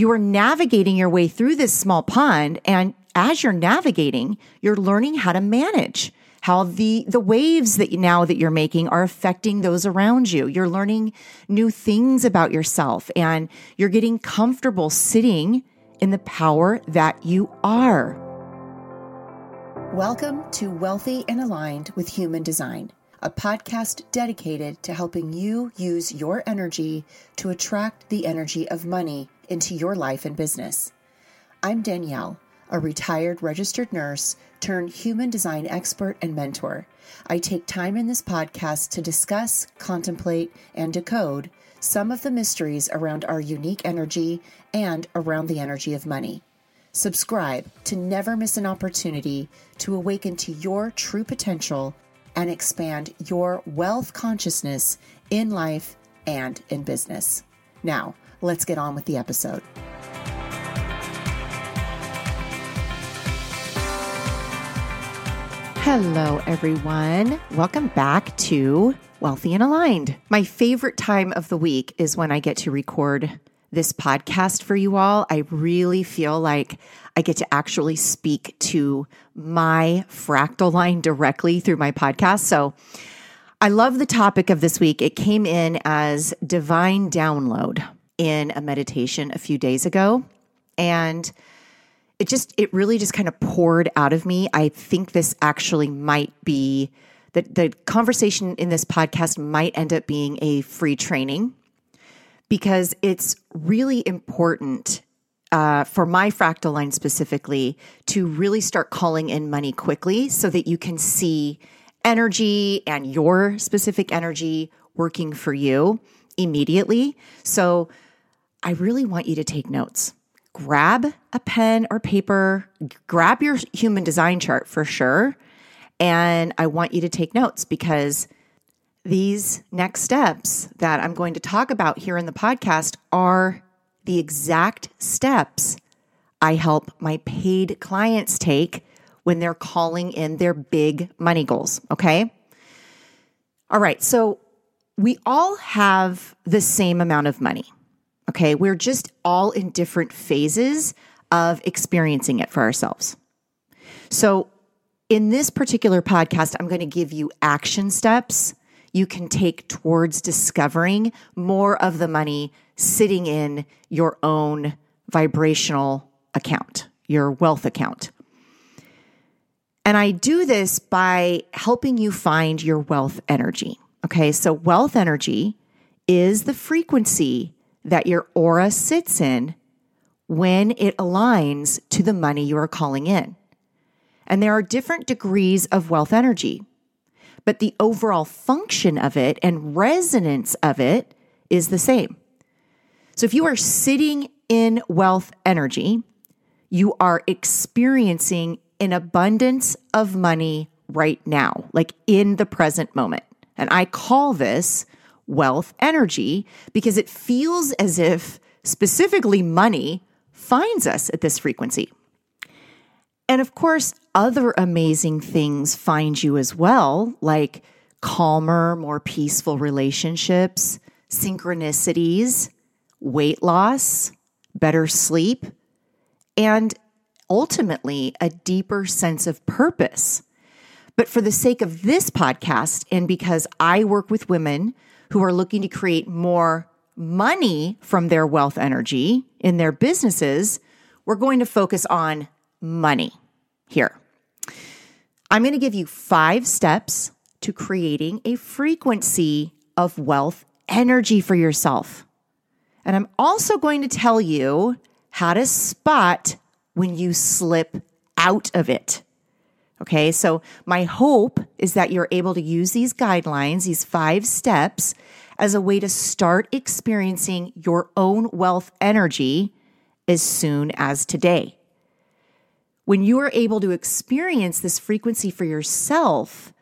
you are navigating your way through this small pond. And as you're navigating, you're learning how to manage how the the waves that you, now that you're making are affecting those around you. You're learning new things about yourself and you're getting comfortable sitting in the power that you are. Welcome to Wealthy and Aligned with Human Design, a podcast dedicated to helping you use your energy to attract the energy of money into your life and business. I'm Danielle a retired registered nurse turned human design expert and mentor. I take time in this podcast to discuss, contemplate, and decode some of the mysteries around our unique energy and around the energy of money. Subscribe to never miss an opportunity to awaken to your true potential and expand your wealth consciousness in life and in business. Now, let's get on with the episode. Hello, everyone. Welcome back to Wealthy and Aligned. My favorite time of the week is when I get to record this podcast for you all. I really feel like I get to actually speak to my fractal line directly through my podcast. So I love the topic of this week. It came in as divine download in a meditation a few days ago. And it just it really just kind of poured out of me. I think this actually might be that the conversation in this podcast might end up being a free training because it's really important uh, for my fractal line specifically to really start calling in money quickly so that you can see energy and your specific energy working for you immediately. So I really want you to take notes grab a pen or paper, grab your human design chart for sure. And I want you to take notes because these next steps that I'm going to talk about here in the podcast are the exact steps I help my paid clients take when they're calling in their big money goals. Okay. All right. So we all have the same amount of money. Okay. We're just all in different phases of experiencing it for ourselves. So, in this particular podcast, I'm going to give you action steps you can take towards discovering more of the money sitting in your own vibrational account, your wealth account. And I do this by helping you find your wealth energy. Okay, so wealth energy is the frequency that your aura sits in when it aligns to the money you are calling in. And there are different degrees of wealth energy, but the overall function of it and resonance of it is the same. So if you are sitting in wealth energy, you are experiencing an abundance of money right now, like in the present moment. And I call this wealth energy because it feels as if specifically money finds us at this frequency. And of course, other amazing things find you as well, like calmer, more peaceful relationships, synchronicities, weight loss, better sleep, and ultimately a deeper sense of purpose. But for the sake of this podcast, and because I work with women who are looking to create more money from their wealth energy in their businesses, we're going to focus on money here. I'm going to give you five steps to creating a frequency of wealth energy for yourself. And I'm also going to tell you how to spot when you slip out of it. Okay, so my hope is that you're able to use these guidelines, these five steps, as a way to start experiencing your own wealth energy as soon as today. When you are able to experience this frequency for yourself,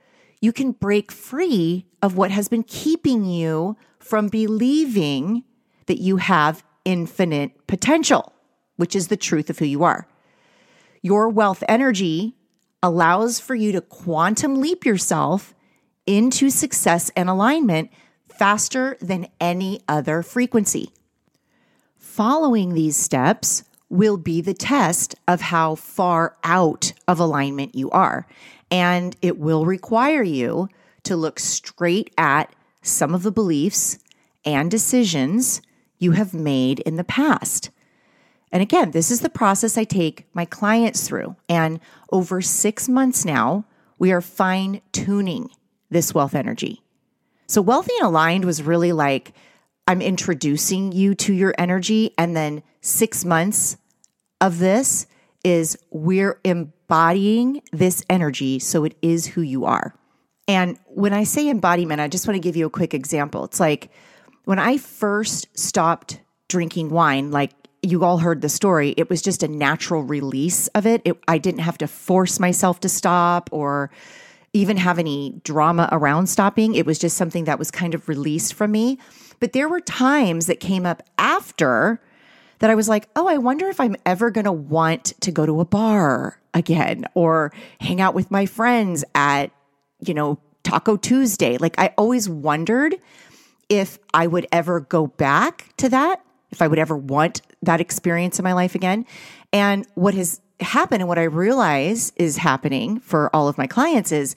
you can break free of what has been keeping you from believing that you have infinite potential, which is the truth of who you are. Your wealth energy allows for you to quantum leap yourself into success and alignment faster than any other frequency. following these steps will be the test of how far out of alignment you are. And it will require you to look straight at some of the beliefs and decisions you have made in the past. And again, this is the process I take my clients through. And over six months now, we are fine tuning this wealth energy. So, Wealthy and Aligned was really like I'm introducing you to your energy. And then six months of this is we're embodying this energy so it is who you are. And when I say embodiment, I just want to give you a quick example. It's like when I first stopped drinking wine, like you all heard the story, it was just a natural release of it. it. I didn't have to force myself to stop or even have any drama around stopping. It was just something that was kind of released from me. But there were times that came up after that I was like, oh, I wonder if I'm ever going to want to go to a bar again or hang out with my friends at, you know, Taco Tuesday. Like I always wondered if I would ever go back to that, if I would ever want that experience in my life again. And what has happened and what I realize is happening for all of my clients is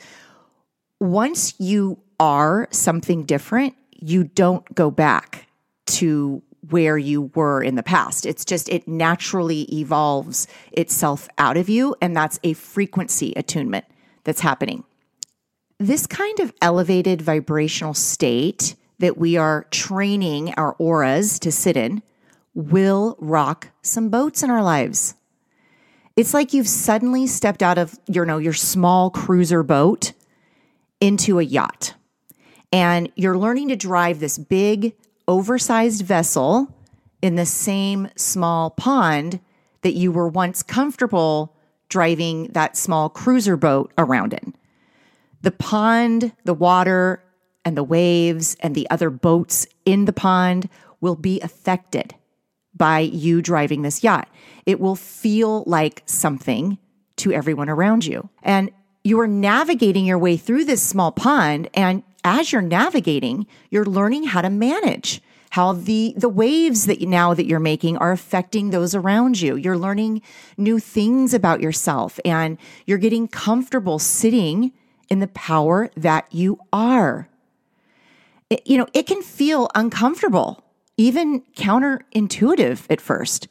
once you are something different, you don't go back to where you were in the past. It's just, it naturally evolves itself out of you. And that's a frequency attunement that's happening. This kind of elevated vibrational state that we are training our auras to sit in will rock some boats in our lives. It's like you've suddenly stepped out of your, you know, your small cruiser boat into a yacht. And you're learning to drive this big, oversized vessel in the same small pond that you were once comfortable driving that small cruiser boat around in. The pond, the water, and the waves and the other boats in the pond will be affected by you driving this yacht. It will feel like something to everyone around you. And you are navigating your way through this small pond and as you're navigating, you're learning how to manage how the the waves that you, now that you're making are affecting those around you. You're learning new things about yourself and you're getting comfortable sitting in the power that you are. It, you know, it can feel uncomfortable, even counterintuitive at first.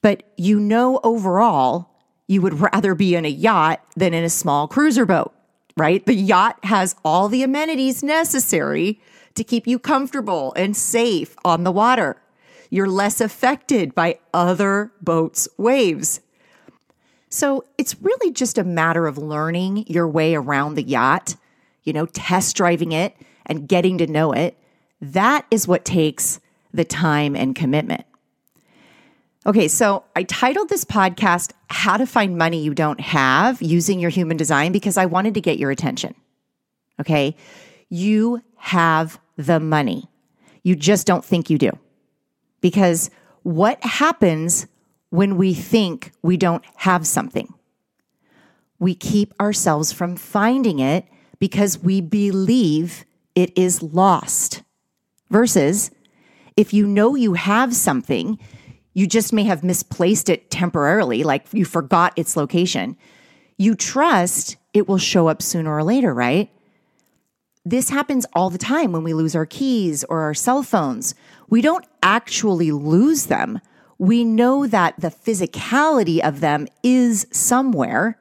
But you know overall you would rather be in a yacht than in a small cruiser boat right? The yacht has all the amenities necessary to keep you comfortable and safe on the water. You're less affected by other boats' waves. So it's really just a matter of learning your way around the yacht, you know, test driving it and getting to know it. That is what takes the time and commitment. Okay, so I titled this podcast How to Find Money You Don't Have Using Your Human Design because I wanted to get your attention. Okay, you have the money. You just don't think you do. Because what happens when we think we don't have something? We keep ourselves from finding it because we believe it is lost. Versus if you know you have something, you just may have misplaced it temporarily, like you forgot its location. You trust it will show up sooner or later, right? This happens all the time when we lose our keys or our cell phones. We don't actually lose them. We know that the physicality of them is somewhere.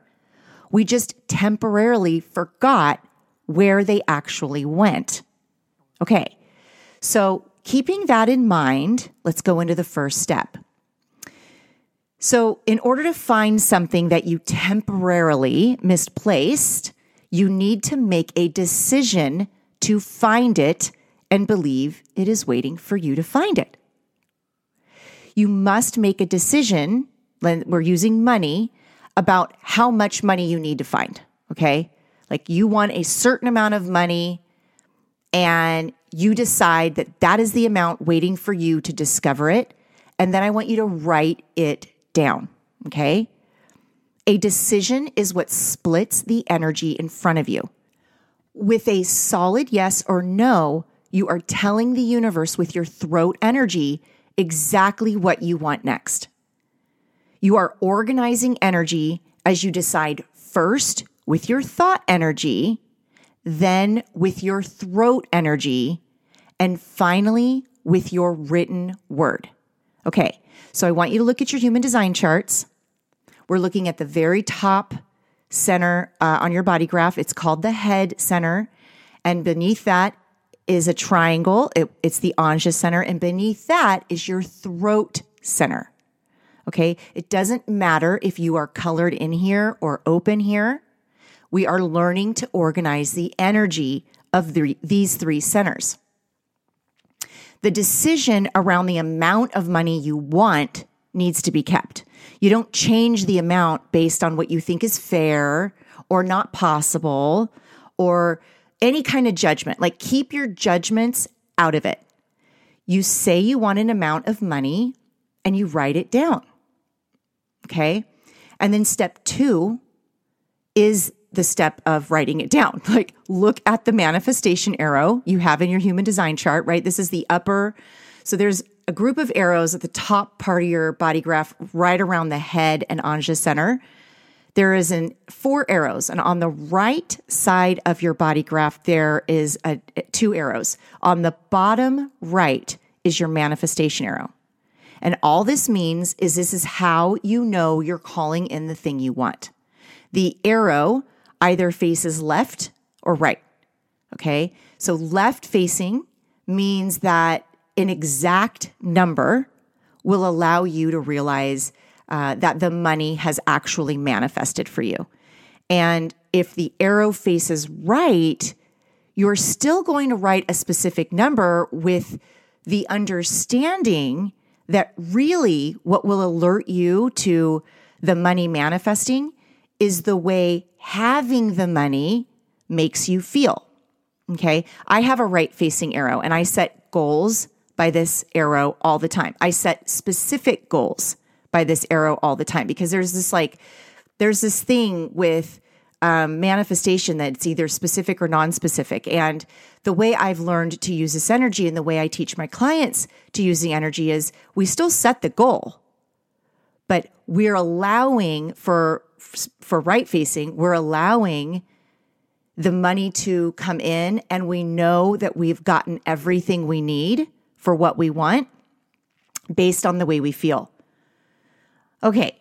We just temporarily forgot where they actually went. Okay, so keeping that in mind, let's go into the first step. So, in order to find something that you temporarily misplaced, you need to make a decision to find it and believe it is waiting for you to find it. You must make a decision, we're using money, about how much money you need to find. Okay. Like you want a certain amount of money and you decide that that is the amount waiting for you to discover it. And then I want you to write it down. Okay. A decision is what splits the energy in front of you. With a solid yes or no, you are telling the universe with your throat energy exactly what you want next. You are organizing energy as you decide first with your thought energy, then with your throat energy, and finally with your written word. Okay, so I want you to look at your human design charts. We're looking at the very top center uh, on your body graph. It's called the head center. And beneath that is a triangle. It, it's the Ajna center. And beneath that is your throat center. Okay. It doesn't matter if you are colored in here or open here. We are learning to organize the energy of the, these three centers. The decision around the amount of money you want needs to be kept. You don't change the amount based on what you think is fair or not possible or any kind of judgment. Like keep your judgments out of it. You say you want an amount of money and you write it down. Okay. And then step two is the step of writing it down. Like look at the manifestation arrow you have in your human design chart, right? This is the upper. So there's a group of arrows at the top part of your body graph, right around the head and Ajna center. There is an four arrows, and on the right side of your body graph, there is a, two arrows. On the bottom right is your manifestation arrow. And all this means is this is how you know you're calling in the thing you want. The arrow either faces left or right. Okay. So left facing means that an exact number will allow you to realize uh, that the money has actually manifested for you. And if the arrow faces right, you're still going to write a specific number with the understanding that really what will alert you to the money manifesting is the way having the money makes you feel. Okay. I have a right facing arrow and I set goals by this arrow all the time. I set specific goals by this arrow all the time because there's this like, there's this thing with um, manifestation that's either specific or non specific. And the way I've learned to use this energy and the way I teach my clients to use the energy is we still set the goal, but we're allowing for, for right facing, we're allowing the money to come in and we know that we've gotten everything we need for what we want based on the way we feel. Okay,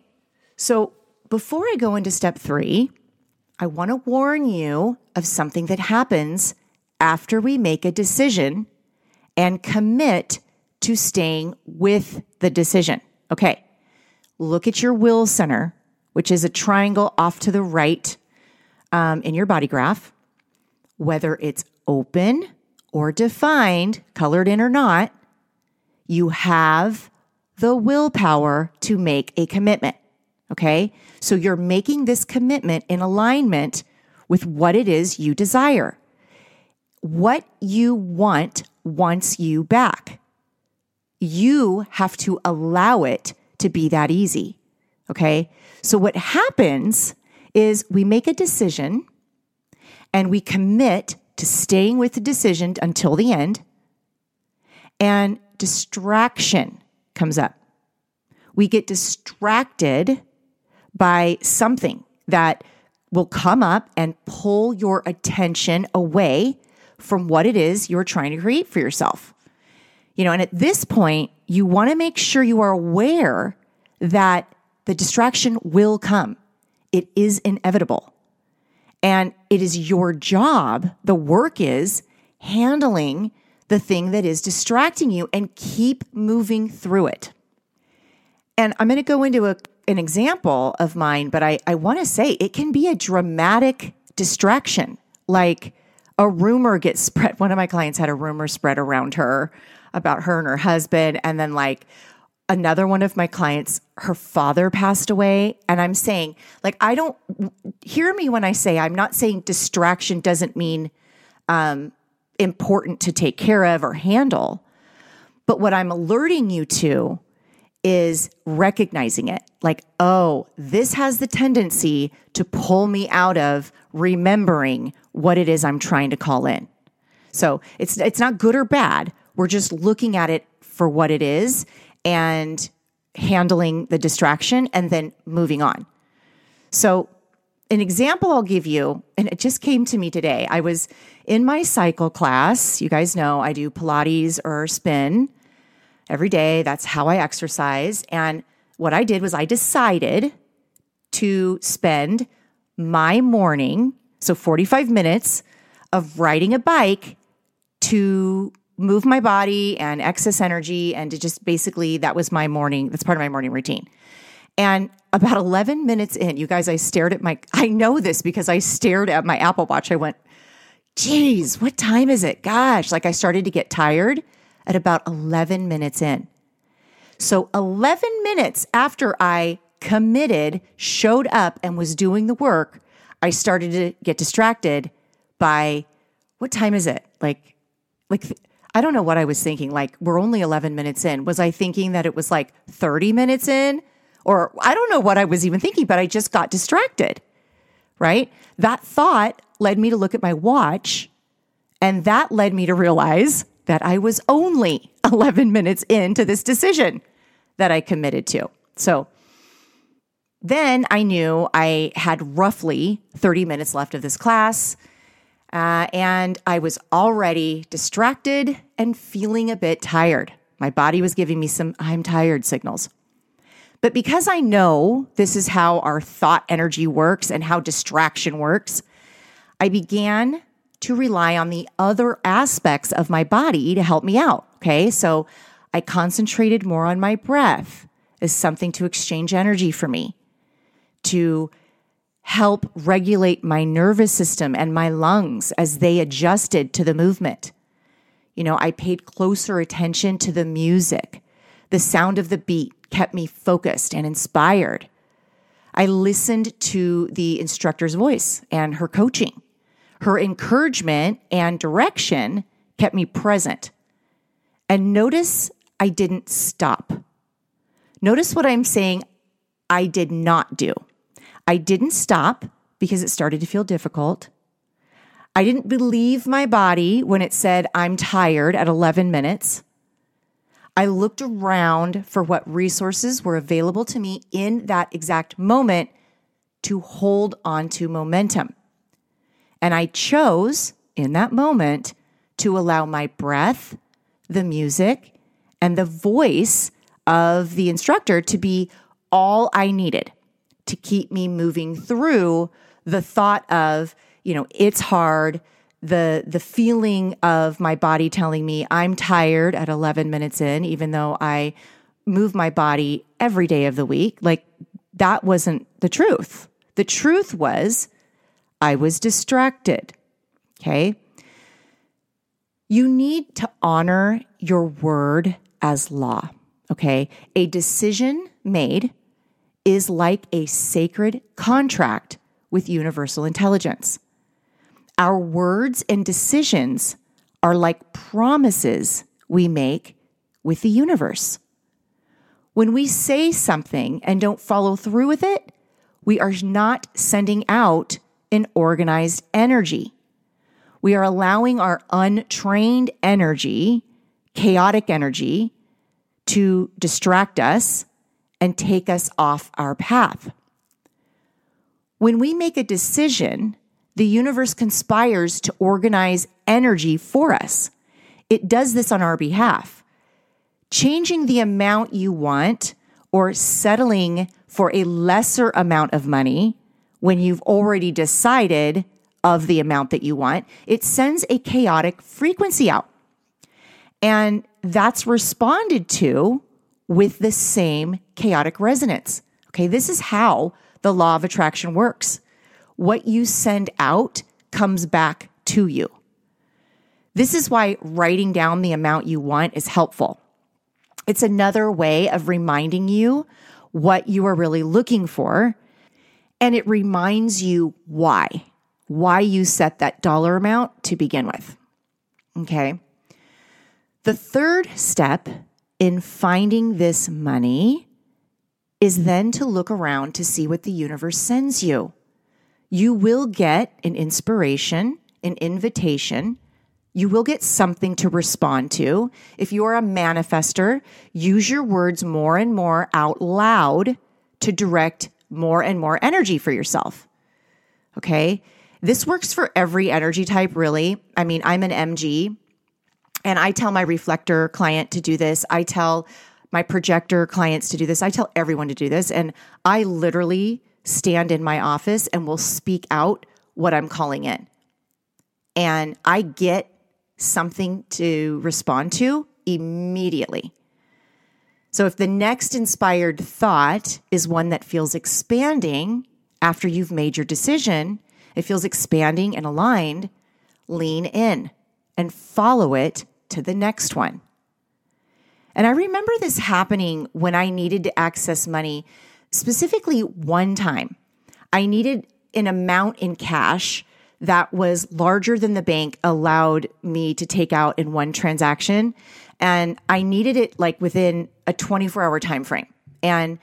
so before I go into step three, I want to warn you of something that happens after we make a decision and commit to staying with the decision. Okay, look at your will center, which is a triangle off to the right um, in your body graph. Whether it's open or defined, colored in or not, you have the willpower to make a commitment. Okay. So you're making this commitment in alignment with what it is you desire. What you want wants you back. You have to allow it to be that easy. Okay. So what happens is we make a decision and we commit to staying with the decision until the end. And distraction comes up. We get distracted by something that will come up and pull your attention away from what it is you're trying to create for yourself. You know, and at this point, you want to make sure you are aware that the distraction will come. It is inevitable. And it is your job, the work is handling the thing that is distracting you and keep moving through it. And I'm going to go into a, an example of mine, but I, I want to say it can be a dramatic distraction. Like a rumor gets spread. One of my clients had a rumor spread around her about her and her husband. And then, like, another one of my clients, her father passed away. And I'm saying, like, I don't hear me when I say I'm not saying distraction doesn't mean um, important to take care of or handle. But what I'm alerting you to is recognizing it like, oh, this has the tendency to pull me out of remembering what it is I'm trying to call in. So it's it's not good or bad. We're just looking at it for what it is and handling the distraction and then moving on. So, an example I'll give you, and it just came to me today. I was in my cycle class. You guys know I do Pilates or spin every day. That's how I exercise. And what I did was I decided to spend my morning, so 45 minutes of riding a bike to move my body and excess energy and to just basically that was my morning that's part of my morning routine. And about 11 minutes in you guys i stared at my i know this because i stared at my apple watch. I went geez what time is it? Gosh. Like i started to get tired at about 11 minutes in. So 11 minutes after i committed showed up and was doing the work i started to get distracted by what time is it? Like like I don't know what I was thinking. Like, we're only 11 minutes in. Was I thinking that it was like 30 minutes in? Or I don't know what I was even thinking, but I just got distracted, right? That thought led me to look at my watch. And that led me to realize that I was only 11 minutes into this decision that I committed to. So then I knew I had roughly 30 minutes left of this class. Uh, and I was already distracted and feeling a bit tired. My body was giving me some I'm tired signals. But because I know this is how our thought energy works and how distraction works, I began to rely on the other aspects of my body to help me out. Okay. So I concentrated more on my breath as something to exchange energy for me, to help regulate my nervous system and my lungs as they adjusted to the movement. You know, I paid closer attention to the music. The sound of the beat kept me focused and inspired. I listened to the instructor's voice and her coaching. Her encouragement and direction kept me present. And notice I didn't stop. Notice what I'm saying I did not do. I didn't stop because it started to feel difficult. I didn't believe my body when it said, I'm tired at 11 minutes. I looked around for what resources were available to me in that exact moment to hold on to momentum. And I chose in that moment to allow my breath, the music, and the voice of the instructor to be all I needed to keep me moving through the thought of, you know, it's hard, the the feeling of my body telling me I'm tired at 11 minutes in even though I move my body every day of the week. Like that wasn't the truth. The truth was I was distracted. Okay? You need to honor your word as law. Okay? A decision made is like a sacred contract with universal intelligence. Our words and decisions are like promises we make with the universe. When we say something and don't follow through with it, we are not sending out an organized energy. We are allowing our untrained energy, chaotic energy, to distract us and take us off our path. When we make a decision, the universe conspires to organize energy for us. It does this on our behalf. Changing the amount you want or settling for a lesser amount of money when you've already decided of the amount that you want, it sends a chaotic frequency out. And that's responded to with the same chaotic resonance. Okay, this is how the law of attraction works. What you send out comes back to you. This is why writing down the amount you want is helpful. It's another way of reminding you what you are really looking for. And it reminds you why, why you set that dollar amount to begin with. Okay. The third step in finding this money is then to look around to see what the universe sends you. You will get an inspiration, an invitation you will get something to respond to. If you're a manifester, use your words more and more out loud to direct more and more energy for yourself. Okay. This works for every energy type, really. I mean, I'm an MG and I tell my reflector client to do this. I tell my projector clients to do this. I tell everyone to do this. And I literally stand in my office and will speak out what I'm calling in. And I get something to respond to immediately. So if the next inspired thought is one that feels expanding after you've made your decision, it feels expanding and aligned, lean in and follow it to the next one. And I remember this happening when I needed to access money, specifically one time. I needed an amount in cash that was larger than the bank allowed me to take out in one transaction and I needed it like within a 24 hour time frame. And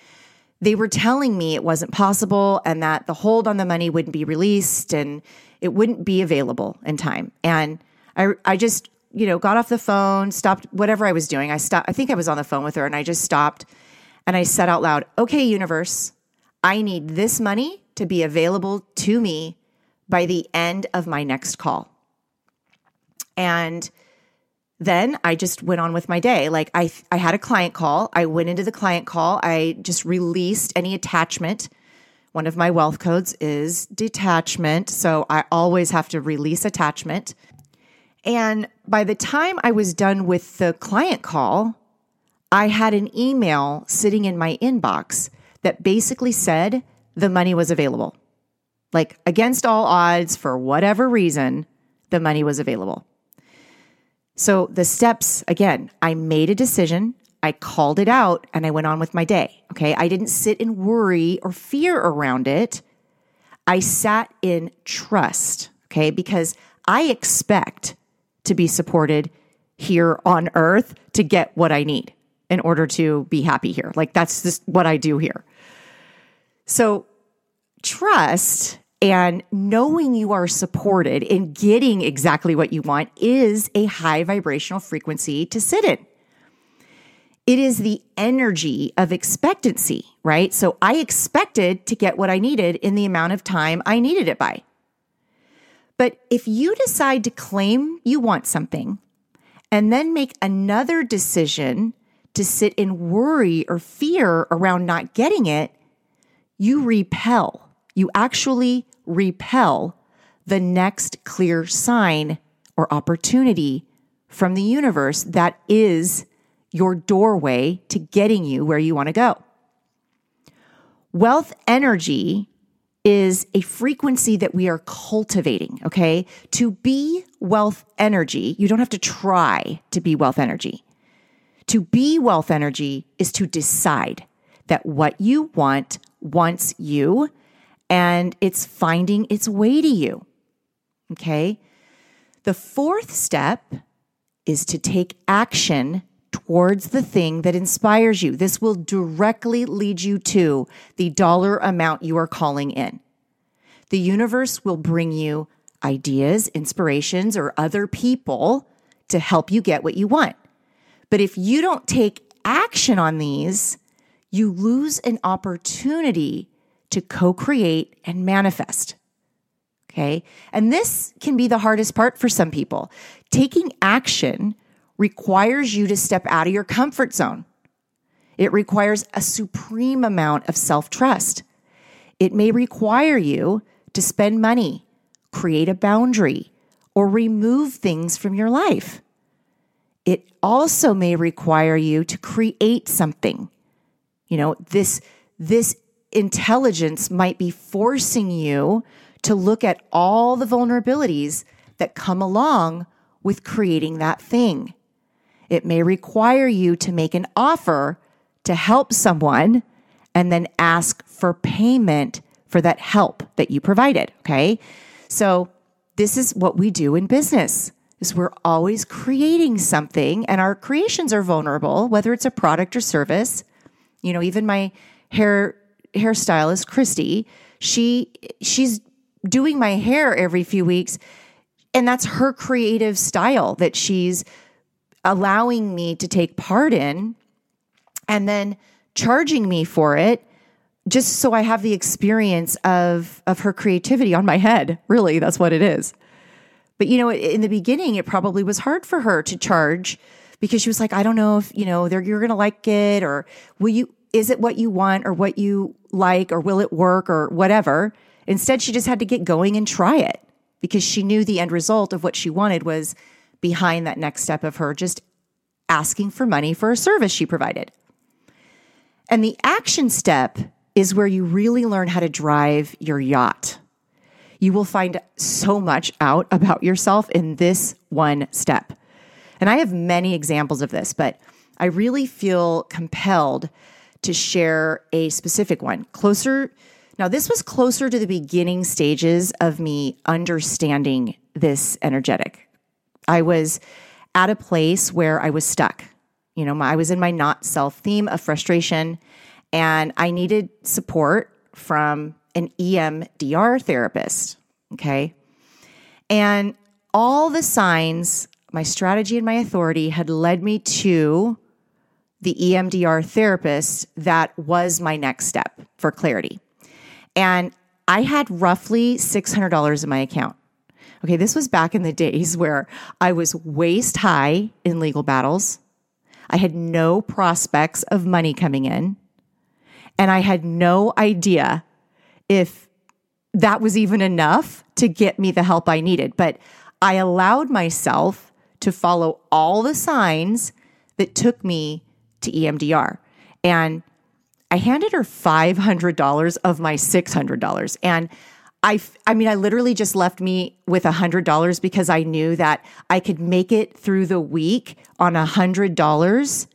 they were telling me it wasn't possible and that the hold on the money wouldn't be released and it wouldn't be available in time. And I I just, you know, got off the phone, stopped whatever I was doing. I stopped I think I was on the phone with her and I just stopped and I said out loud, "Okay, universe, I need this money to be available to me by the end of my next call. And then I just went on with my day. Like I I had a client call. I went into the client call. I just released any attachment. One of my wealth codes is detachment, so I always have to release attachment. And by the time I was done with the client call, I had an email sitting in my inbox that basically said the money was available. Like, against all odds, for whatever reason, the money was available. So, the steps again, I made a decision, I called it out, and I went on with my day. Okay. I didn't sit in worry or fear around it. I sat in trust. Okay. Because I expect to be supported here on earth to get what I need in order to be happy here. Like, that's just what I do here. So, trust and knowing you are supported in getting exactly what you want is a high vibrational frequency to sit in. It is the energy of expectancy, right? So I expected to get what I needed in the amount of time I needed it by. But if you decide to claim you want something and then make another decision to sit in worry or fear around not getting it, you repel. You actually repel the next clear sign or opportunity from the universe that is your doorway to getting you where you want to go. Wealth energy is a frequency that we are cultivating, okay? To be wealth energy, you don't have to try to be wealth energy. To be wealth energy is to decide that what you want wants you and it's finding its way to you. Okay. The fourth step is to take action towards the thing that inspires you. This will directly lead you to the dollar amount you are calling in. The universe will bring you ideas, inspirations, or other people to help you get what you want. But if you don't take action on these, you lose an opportunity to co create and manifest. Okay. And this can be the hardest part for some people. Taking action requires you to step out of your comfort zone. It requires a supreme amount of self trust. It may require you to spend money, create a boundary, or remove things from your life. It also may require you to create something. You know, this, this intelligence might be forcing you to look at all the vulnerabilities that come along with creating that thing. It may require you to make an offer to help someone and then ask for payment for that help that you provided, okay? So this is what we do in business. Is we're always creating something and our creations are vulnerable whether it's a product or service. You know, even my hair hairstylist, Christy, she she's doing my hair every few weeks. And that's her creative style that she's allowing me to take part in and then charging me for it just so I have the experience of of her creativity on my head. Really, that's what it is. But you know, in the beginning it probably was hard for her to charge because she was like, I don't know if, you know, they're, you're going to like it or will you is it what you want or what you like or will it work or whatever. Instead, she just had to get going and try it because she knew the end result of what she wanted was behind that next step of her just asking for money for a service she provided. And the action step is where you really learn how to drive your yacht. You will find so much out about yourself in this one step. And I have many examples of this, but I really feel compelled to share a specific one. Closer, now, this was closer to the beginning stages of me understanding this energetic. I was at a place where I was stuck. You know, my, I was in my not self theme of frustration, and I needed support from an EMDR therapist. Okay. And all the signs, my strategy and my authority had led me to the EMDR therapist that was my next step for clarity. And I had roughly $600 in my account. Okay, this was back in the days where I was waist high in legal battles. I had no prospects of money coming in. And I had no idea if that was even enough to get me the help I needed. But I allowed myself to follow all the signs that took me to EMDR. And I handed her $500 of my $600. And I, I mean, I literally just left me with $100 because I knew that I could make it through the week on $100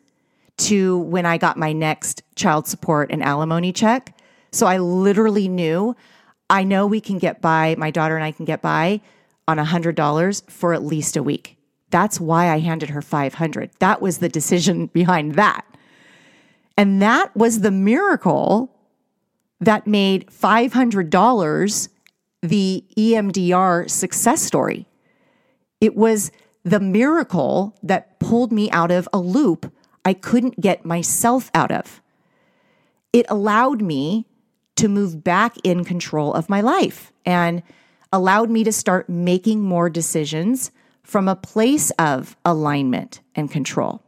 to when I got my next child support and alimony check. So I literally knew I know we can get by, my daughter and I can get by on $100 for at least a week. That's why I handed her 500. That was the decision behind that. And that was the miracle that made $500 the EMDR success story. It was the miracle that pulled me out of a loop I couldn't get myself out of. It allowed me to move back in control of my life and allowed me to start making more decisions from a place of alignment and control.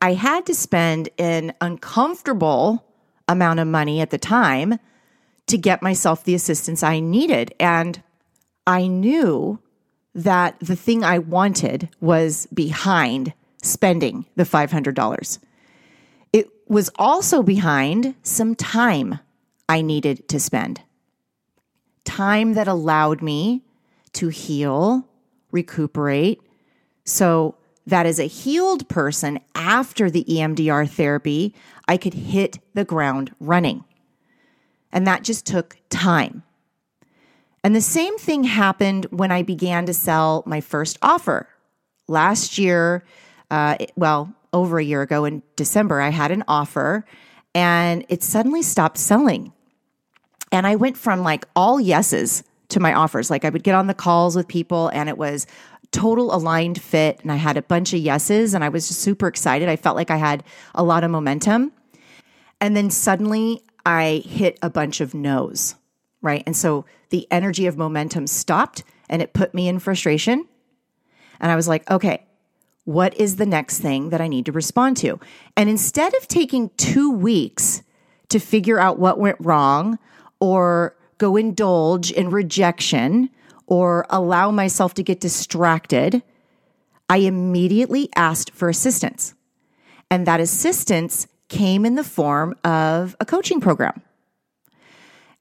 I had to spend an uncomfortable amount of money at the time to get myself the assistance I needed. And I knew that the thing I wanted was behind spending the $500. It was also behind some time I needed to spend. Time that allowed me to heal, recuperate. So that as a healed person after the EMDR therapy, I could hit the ground running. And that just took time. And the same thing happened when I began to sell my first offer. Last year, uh, well, over a year ago in December, I had an offer and it suddenly stopped selling. And I went from like all yeses to my offers. Like I would get on the calls with people and it was total aligned fit and I had a bunch of yeses and I was just super excited. I felt like I had a lot of momentum. And then suddenly I hit a bunch of no's, right? And so the energy of momentum stopped and it put me in frustration. And I was like, okay, what is the next thing that I need to respond to? And instead of taking two weeks to figure out what went wrong or go indulge in rejection or allow myself to get distracted, I immediately asked for assistance. And that assistance came in the form of a coaching program.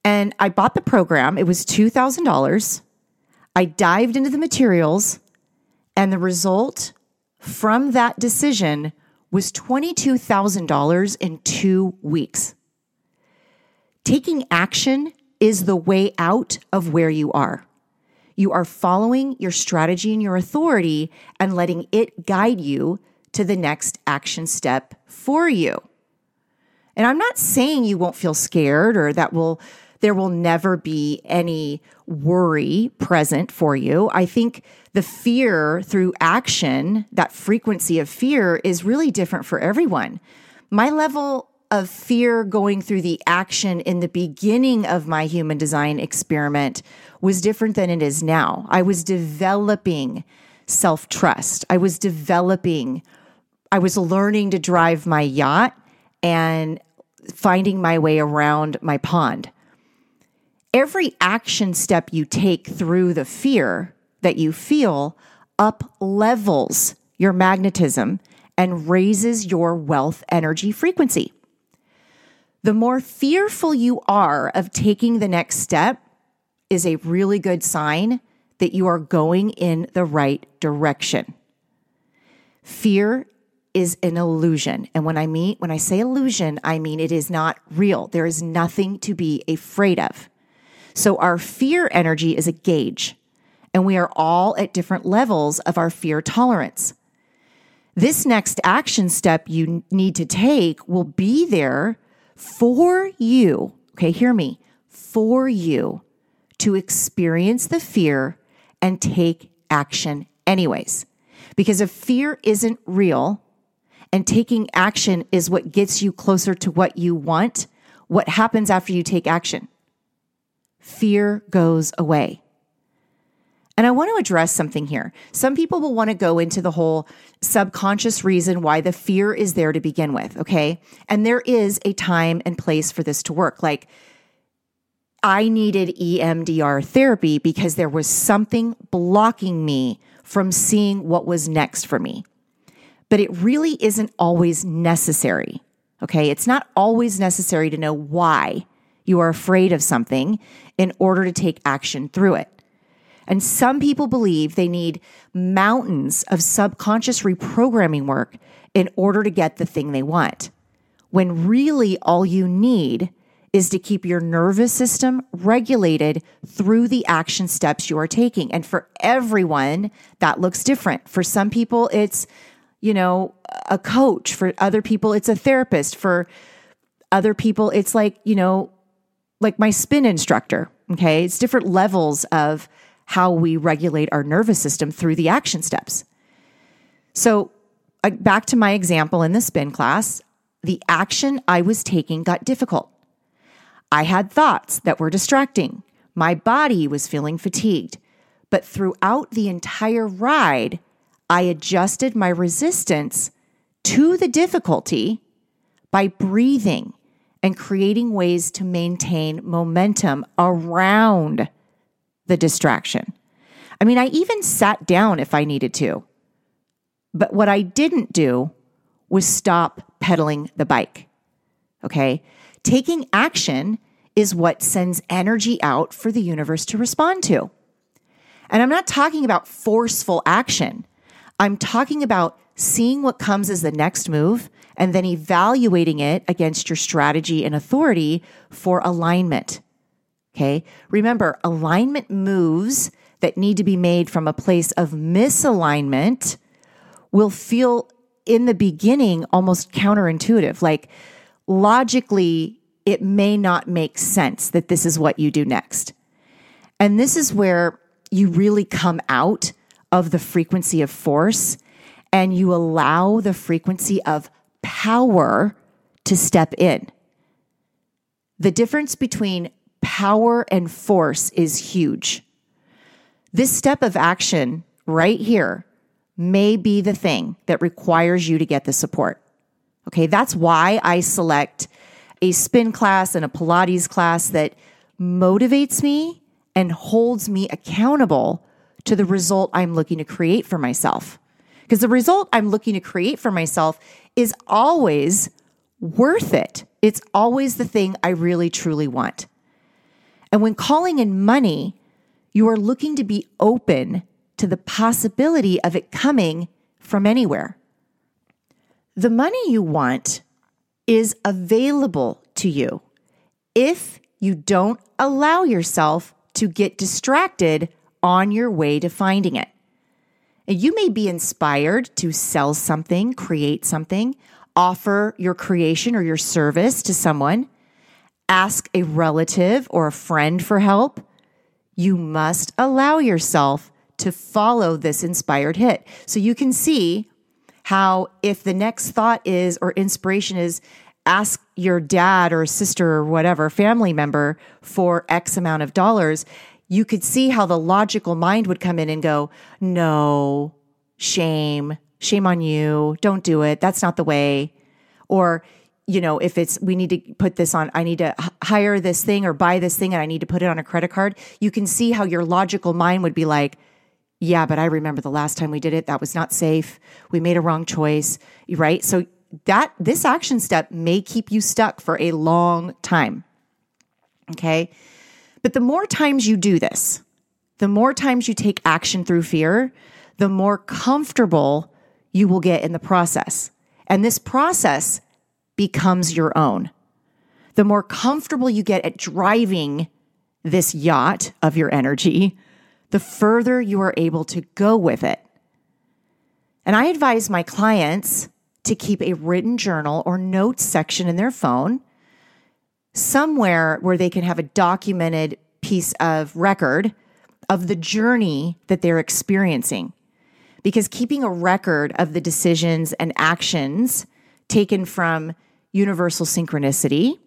And I bought the program, it was $2,000. I dived into the materials, and the result from that decision was $22,000 in two weeks. Taking action is the way out of where you are. You are following your strategy and your authority and letting it guide you to the next action step for you. And I'm not saying you won't feel scared or that will there will never be any worry present for you. I think the fear through action, that frequency of fear is really different for everyone. My level of fear going through the action in the beginning of my human design experiment was different than it is now. I was developing self trust. I was developing, I was learning to drive my yacht and finding my way around my pond. Every action step you take through the fear that you feel up levels your magnetism and raises your wealth energy frequency. The more fearful you are of taking the next step is a really good sign that you are going in the right direction. Fear is an illusion. And when I mean when I say illusion, I mean it is not real. There is nothing to be afraid of. So our fear energy is a gauge, and we are all at different levels of our fear tolerance. This next action step you need to take will be there for you. Okay, hear me. For you to experience the fear and take action anyways. Because if fear isn't real and taking action is what gets you closer to what you want, what happens after you take action? Fear goes away. And I want to address something here. Some people will want to go into the whole subconscious reason why the fear is there to begin with, okay? And there is a time and place for this to work. Like, I needed EMDR therapy because there was something blocking me from seeing what was next for me. But it really isn't always necessary. Okay. It's not always necessary to know why you are afraid of something in order to take action through it. And some people believe they need mountains of subconscious reprogramming work in order to get the thing they want. When really all you need is to keep your nervous system regulated through the action steps you are taking. And for everyone, that looks different. For some people, it's, you know, a coach. For other people, it's a therapist. For other people, it's like, you know, like my spin instructor. Okay. It's different levels of how we regulate our nervous system through the action steps. So, back to my example in the spin class, the action I was taking got difficult. I had thoughts that were distracting. My body was feeling fatigued. But throughout the entire ride, I adjusted my resistance to the difficulty by breathing and creating ways to maintain momentum around the distraction. I mean, I even sat down if I needed to. But what I didn't do was stop pedaling the bike. Okay. Taking action is what sends energy out for the universe to respond to. And I'm not talking about forceful action. I'm talking about seeing what comes as the next move and then evaluating it against your strategy and authority for alignment. Okay. Remember, alignment moves that need to be made from a place of misalignment will feel in the beginning almost counterintuitive. Like logically, it may not make sense that this is what you do next. And this is where you really come out of the frequency of force and you allow the frequency of power to step in. The difference between power and force is huge. This step of action right here may be the thing that requires you to get the support. Okay, that's why I select a spin class and a Pilates class that motivates me and holds me accountable to the result I'm looking to create for myself. Because the result I'm looking to create for myself is always worth it. It's always the thing I really truly want. And when calling in money, you are looking to be open to the possibility of it coming from anywhere. The money you want is available to you if you don't allow yourself to get distracted on your way to finding it. You may be inspired to sell something, create something, offer your creation or your service to someone. ask a relative or a friend for help, you must allow yourself to follow this inspired hit. So you can see how if the next thought is or inspiration is ask your dad or sister or whatever family member for X amount of dollars, you could see how the logical mind would come in and go, no, shame, shame on you. Don't do it. That's not the way. Or, you know, if it's, we need to put this on, I need to hire this thing or buy this thing and I need to put it on a credit card. You can see how your logical mind would be like, yeah, but I remember the last time we did it. That was not safe. We made a wrong choice. Right. So that this action step may keep you stuck for a long time. Okay. But the more times you do this, the more times you take action through fear, the more comfortable you will get in the process. And this process becomes your own. The more comfortable you get at driving this yacht of your energy, the further you are able to go with it. And I advise my clients to keep a written journal or notes section in their phone somewhere where they can have a documented piece of record of the journey that they're experiencing. Because keeping a record of the decisions and actions taken from universal synchronicity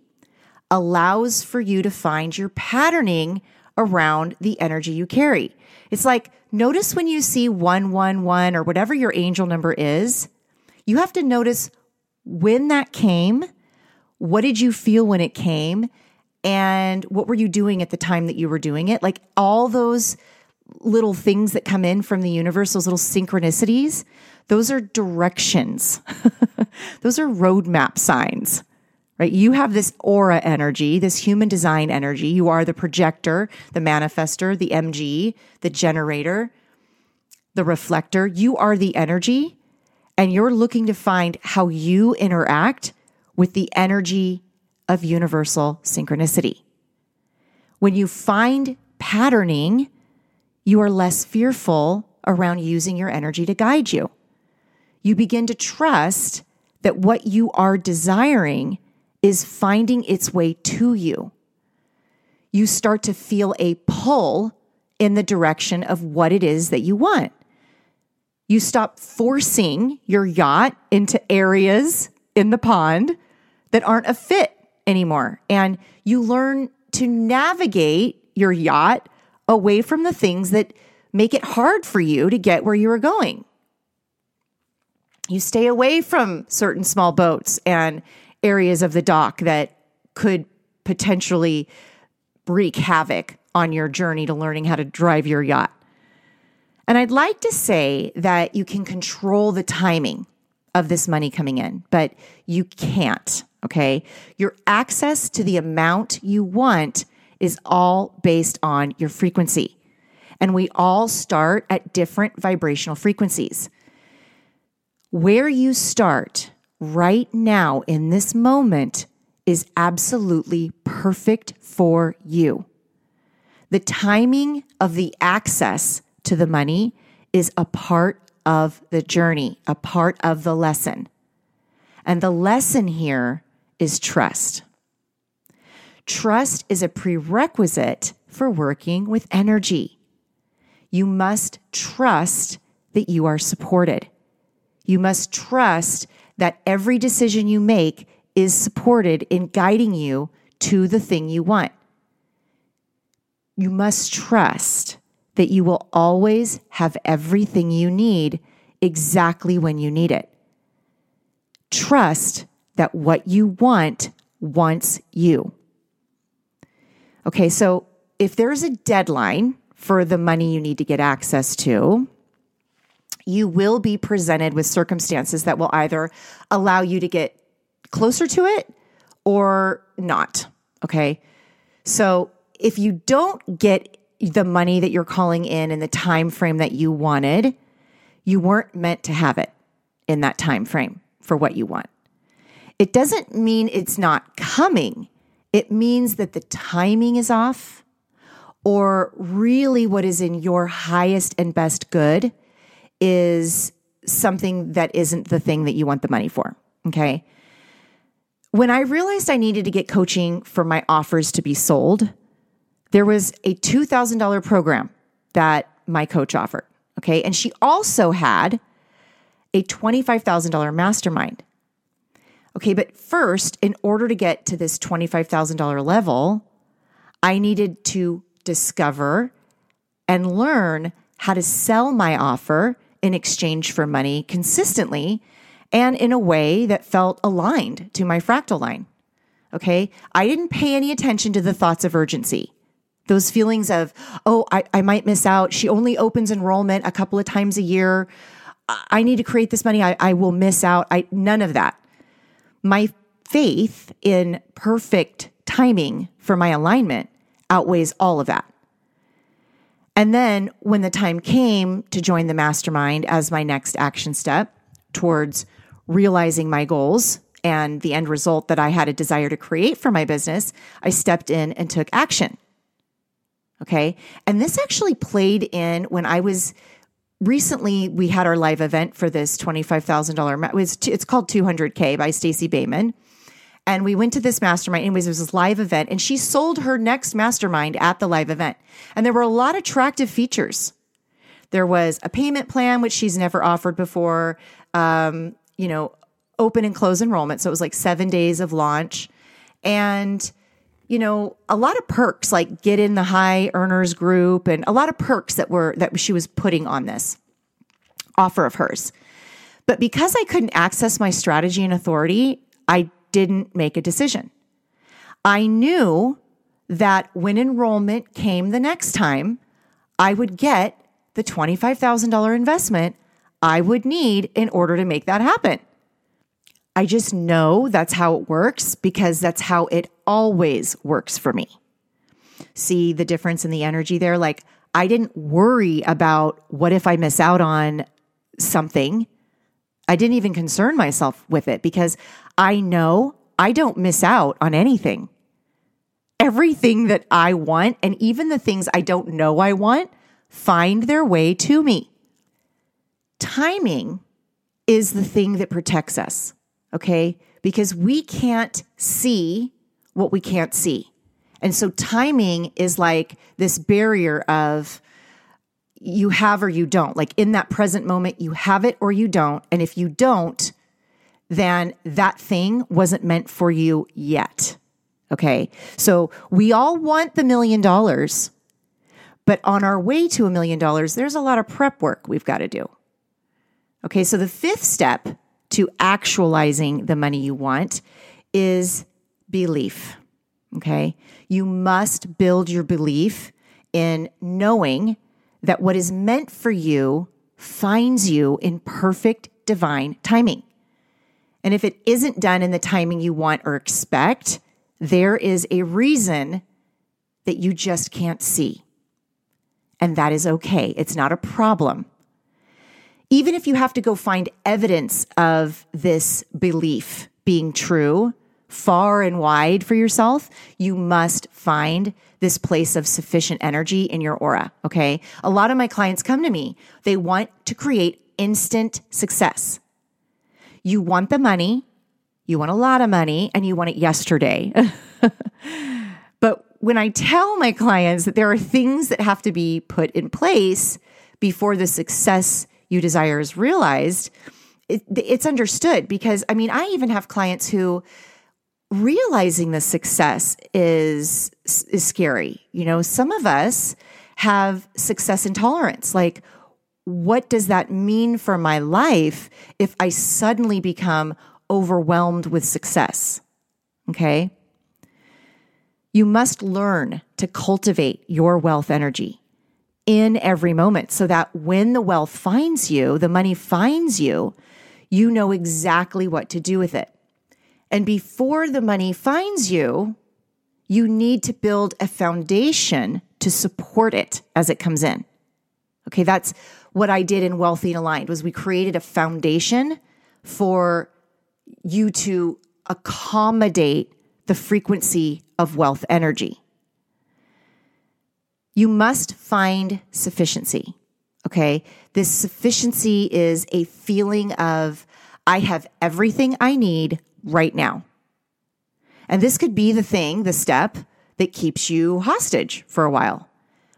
allows for you to find your patterning around the energy you carry. It's like notice when you see 111 or whatever your angel number is, you have to notice when that came, what did you feel when it came, and what were you doing at the time that you were doing it? Like all those little things that come in from the universe, those little synchronicities, those are directions. those are roadmap signs right? You have this aura energy, this human design energy. You are the projector, the manifester, the MG, the generator, the reflector. You are the energy, and you're looking to find how you interact with the energy of universal synchronicity. When you find patterning, you are less fearful around using your energy to guide you. You begin to trust that what you are desiring is finding its way to you. You start to feel a pull in the direction of what it is that you want. You stop forcing your yacht into areas in the pond that aren't a fit anymore. And you learn to navigate your yacht away from the things that make it hard for you to get where you are going. You stay away from certain small boats and areas of the dock that could potentially wreak havoc on your journey to learning how to drive your yacht. And I'd like to say that you can control the timing of this money coming in, but you can't. Okay. Your access to the amount you want is all based on your frequency. And we all start at different vibrational frequencies. Where you start right now in this moment is absolutely perfect for you. The timing of the access to the money is a part of the journey, a part of the lesson. And the lesson here is trust. Trust is a prerequisite for working with energy. You must trust that you are supported. You must trust that every decision you make is supported in guiding you to the thing you want. You must trust that you will always have everything you need exactly when you need it. Trust that what you want wants you. Okay, so if there's a deadline for the money you need to get access to, you will be presented with circumstances that will either allow you to get closer to it or not. Okay. So if you don't get the money that you're calling in in the time frame that you wanted, you weren't meant to have it in that time frame for what you want. It doesn't mean it's not coming. It means that the timing is off or really what is in your highest and best good is something that isn't the thing that you want the money for. Okay. When I realized I needed to get coaching for my offers to be sold, there was a $2,000 program that my coach offered. Okay. And she also had a $25,000 mastermind. Okay. But first, in order to get to this $25,000 level, I needed to discover and learn how to sell my offer in exchange for money consistently and in a way that felt aligned to my fractal line. Okay. I didn't pay any attention to the thoughts of urgency. Those feelings of, oh, I, I might miss out. She only opens enrollment a couple of times a year. I need to create this money. I, I will miss out. I, none of that. My faith in perfect timing for my alignment outweighs all of that. And then when the time came to join the mastermind as my next action step towards realizing my goals and the end result that I had a desire to create for my business, I stepped in and took action. Okay. And this actually played in when I was recently, we had our live event for this $25,000. It it's called 200K by Stacey Boehman. And we went to this mastermind. Anyways, it was this live event, and she sold her next mastermind at the live event. And there were a lot of attractive features. There was a payment plan, which she's never offered before. Um, you know, open and close enrollment. So it was like seven days of launch. And, you know, a lot of perks like get in the high earners group and a lot of perks that were that she was putting on this offer of hers. But because I couldn't access my strategy and authority, I didn't make a decision. I knew that when enrollment came the next time, I would get the $25,000 investment I would need in order to make that happen. I just know that's how it works because that's how it always works for me. See the difference in the energy there? Like, I didn't worry about what if I miss out on something. I didn't even concern myself with it because I know I don't miss out on anything. Everything that I want, and even the things I don't know I want, find their way to me timing is the thing that protects us, okay? Because we can't see what we can't see. And so timing is like this barrier of you have or you don't. Like in that present moment, you have it or you don't. And if you don't, then that thing wasn't meant for you yet. Okay. So we all want the million dollars, but on our way to a million dollars, there's a lot of prep work we've got to do. Okay, so the fifth step to actualizing the money you want is belief. Okay, you must build your belief in knowing that what is meant for you finds you in perfect divine timing. And if it isn't done in the timing you want or expect, there is a reason that you just can't see. And that is okay. It's not a problem even if you have to go find evidence of this belief being true far and wide for yourself, you must find this place of sufficient energy in your aura. Okay. A lot of my clients come to me, they want to create instant success. You want the money, you want a lot of money, and you want it yesterday. but when I tell my clients that there are things that have to be put in place before the success you desire is realized, it, it's understood because I mean, I even have clients who realizing the success is is scary. You know, some of us have success intolerance. Like, what does that mean for my life if I suddenly become overwhelmed with success? Okay. You must learn to cultivate your wealth energy in every moment so that when the wealth finds you, the money finds you, you know exactly what to do with it. And before the money finds you, you need to build a foundation to support it as it comes in. Okay, that's what I did in Wealthy and Aligned was we created a foundation for you to accommodate the frequency of wealth energy you must find sufficiency. Okay. This sufficiency is a feeling of, I have everything I need right now. And this could be the thing, the step that keeps you hostage for a while.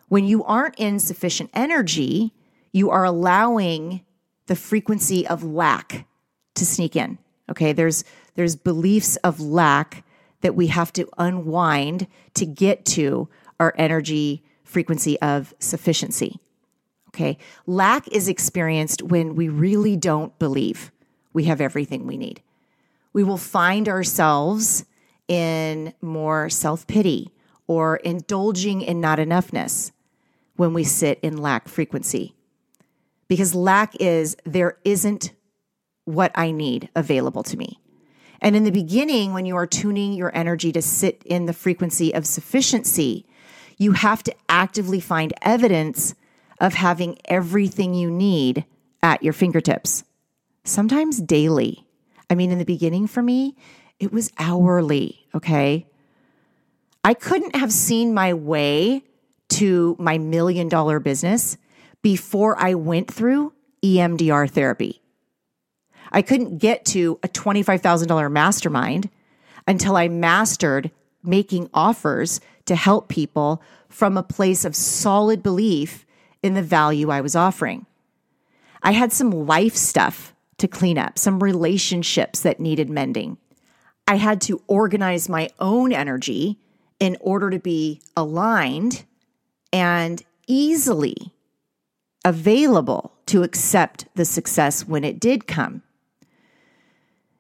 When you aren't in sufficient energy, you are allowing the frequency of lack to sneak in. Okay, there's there's beliefs of lack that we have to unwind to get to our energy frequency of sufficiency. Okay, lack is experienced when we really don't believe we have everything we need. We will find ourselves in more self pity or indulging in not enoughness when we sit in lack frequency. Because lack is there isn't what I need available to me. And in the beginning, when you are tuning your energy to sit in the frequency of sufficiency, you have to actively find evidence of having everything you need at your fingertips, sometimes daily. I mean, in the beginning for me, it was hourly, okay? I couldn't have seen my way to my million dollar business before I went through EMDR therapy. I couldn't get to a $25,000 mastermind until I mastered making offers to help people from a place of solid belief in the value I was offering. I had some life stuff to clean up, some relationships that needed mending. I had to organize my own energy in order to be aligned and easily available to accept the success when it did come.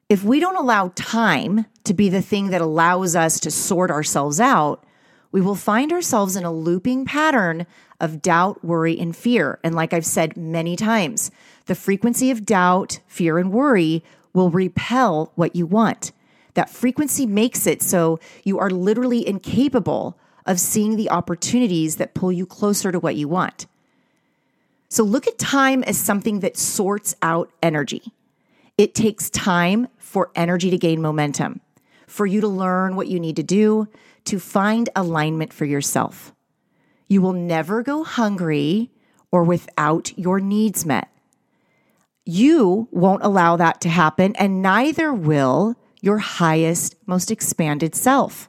If we don't allow time to be the thing that allows us to sort ourselves out, we will find ourselves in a looping pattern of doubt, worry, and fear. And like I've said many times, the frequency of doubt, fear, and worry will repel what you want. That frequency makes it so you are literally incapable of seeing the opportunities that pull you closer to what you want. So look at time as something that sorts out energy. It takes time for energy to gain momentum, for you to learn what you need to do, to find alignment for yourself. You will never go hungry or without your needs met. You won't allow that to happen, and neither will your highest, most expanded self.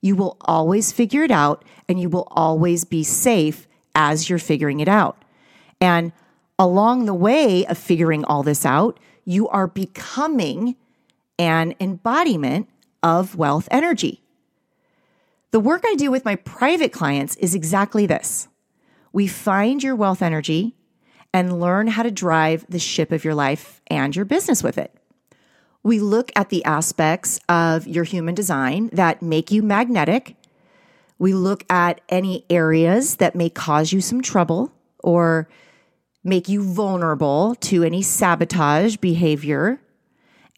You will always figure it out and you will always be safe as you're figuring it out. And along the way of figuring all this out, you are becoming an embodiment of wealth energy. The work I do with my private clients is exactly this. We find your wealth energy and learn how to drive the ship of your life and your business with it. We look at the aspects of your human design that make you magnetic. We look at any areas that may cause you some trouble or make you vulnerable to any sabotage behavior.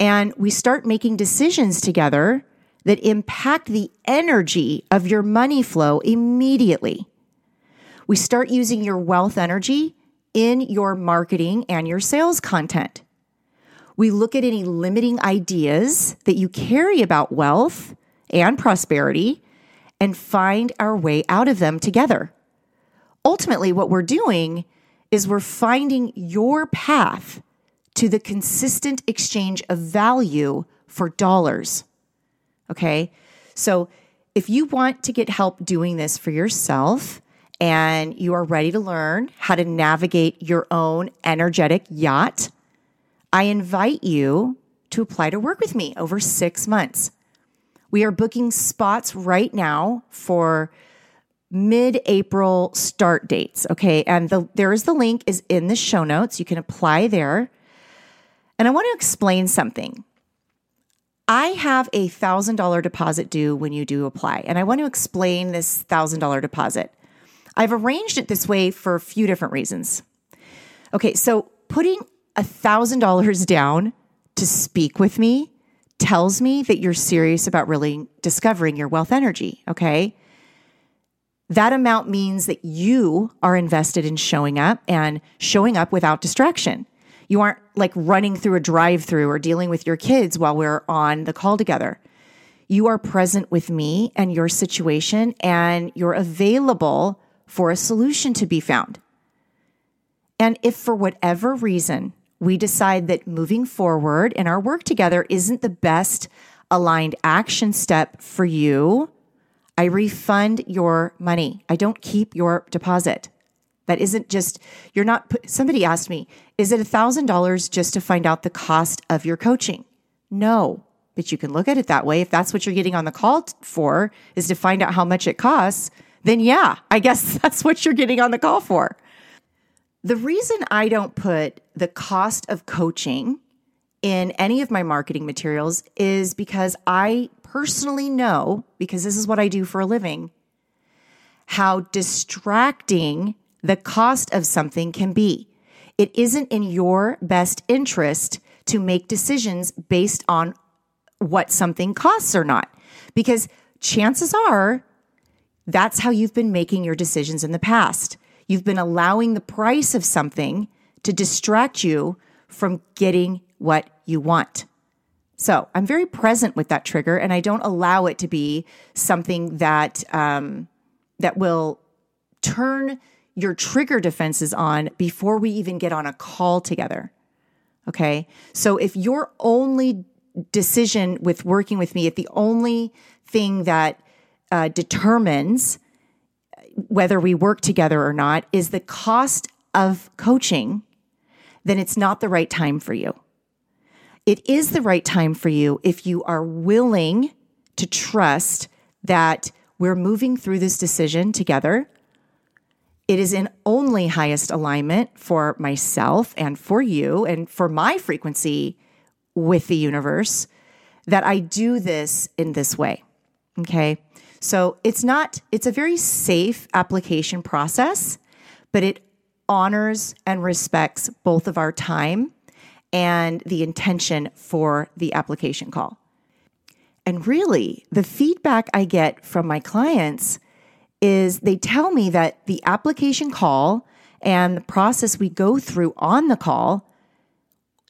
And we start making decisions together that impact the energy of your money flow immediately. We start using your wealth energy in your marketing and your sales content. We look at any limiting ideas that you carry about wealth and prosperity and find our way out of them together. Ultimately, what we're doing is we're finding your path to the consistent exchange of value for dollars. Okay. So if you want to get help doing this for yourself and you are ready to learn how to navigate your own energetic yacht, I invite you to apply to work with me over six months. We are booking spots right now for mid April start dates. Okay. And the, there is the link is in the show notes. You can apply there. And I want to explain something. I have a thousand dollar deposit due when you do apply. And I want to explain this thousand dollar deposit. I've arranged it this way for a few different reasons. Okay. So putting $1,000 down to speak with me tells me that you're serious about really discovering your wealth energy. Okay. That amount means that you are invested in showing up and showing up without distraction. You aren't like running through a drive through or dealing with your kids while we're on the call together. You are present with me and your situation, and you're available for a solution to be found. And if for whatever reason we decide that moving forward in our work together isn't the best aligned action step for you, I refund your money. I don't keep your deposit. That isn't just, you're not, somebody asked me, is it $1,000 just to find out the cost of your coaching? No, but you can look at it that way. If that's what you're getting on the call for, is to find out how much it costs, then yeah, I guess that's what you're getting on the call for. The reason I don't put the cost of coaching in any of my marketing materials is because I personally know, because this is what I do for a living, how distracting the cost of something can be. It isn't in your best interest to make decisions based on what something costs or not, because chances are that's how you've been making your decisions in the past. You've been allowing the price of something to distract you from getting what you want. So I'm very present with that trigger, and I don't allow it to be something that um, that will turn your trigger defenses on before we even get on a call together. Okay. So if your only decision with working with me, if the only thing that uh, determines whether we work together or not is the cost of coaching, then it's not the right time for you. It is the right time for you if you are willing to trust that we're moving through this decision together. It is in only highest alignment for myself and for you and for my frequency with the universe that I do this in this way. Okay. So it's not, it's a very safe application process, but it honors and respects both of our time and the intention for the application call. And really, the feedback I get from my clients is they tell me that the application call and the process we go through on the call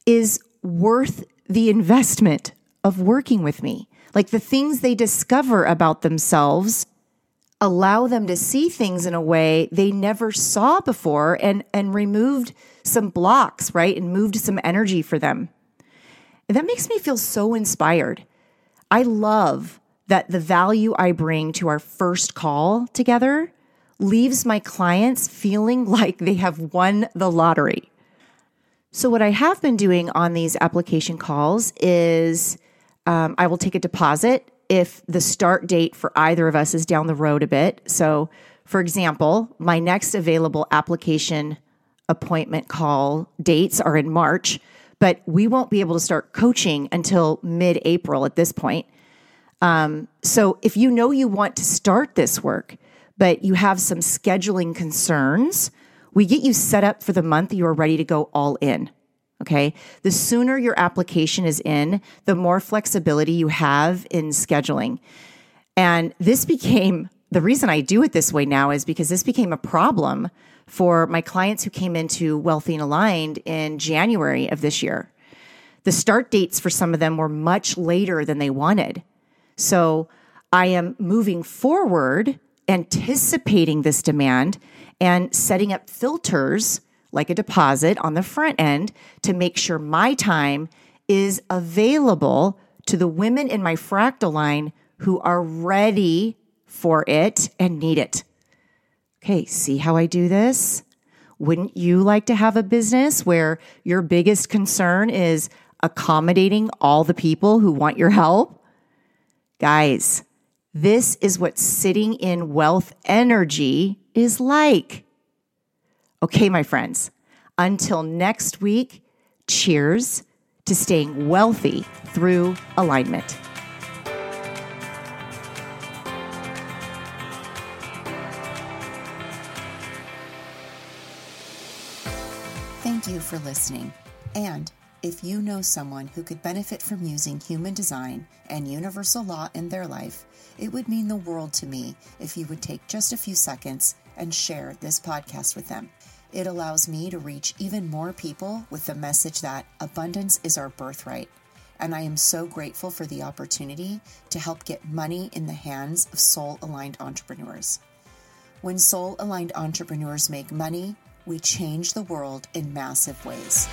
is worth the investment of working with me. Like the things they discover about themselves allow them to see things in a way they never saw before and and removed some blocks, right? And moved some energy for them. And that makes me feel so inspired. I love that the value I bring to our first call together leaves my clients feeling like they have won the lottery. So, what I have been doing on these application calls is um, I will take a deposit if the start date for either of us is down the road a bit. So, for example, my next available application appointment call dates are in March, but we won't be able to start coaching until mid April at this point. Um, so if you know you want to start this work, but you have some scheduling concerns, we get you set up for the month you are ready to go all in. Okay. The sooner your application is in, the more flexibility you have in scheduling. And this became the reason I do it this way now is because this became a problem for my clients who came into Wealthy and Aligned in January of this year. The start dates for some of them were much later than they wanted. So I am moving forward, anticipating this demand and setting up filters like a deposit on the front end to make sure my time is available to the women in my fractal line who are ready for it and need it. Okay, see how I do this? Wouldn't you like to have a business where your biggest concern is accommodating all the people who want your help? Guys, this is what sitting in wealth energy is like. Okay, my friends, until next week, cheers to staying wealthy through alignment. Thank you for listening. And if you know someone who could benefit from using human design and universal law in their life, it would mean the world to me if you would take just a few seconds and share this podcast with them. It allows me to reach even more people with the message that abundance is our birthright. And I am so grateful for the opportunity to help get money in the hands of soul aligned entrepreneurs. When soul aligned entrepreneurs make money, we change the world in massive ways.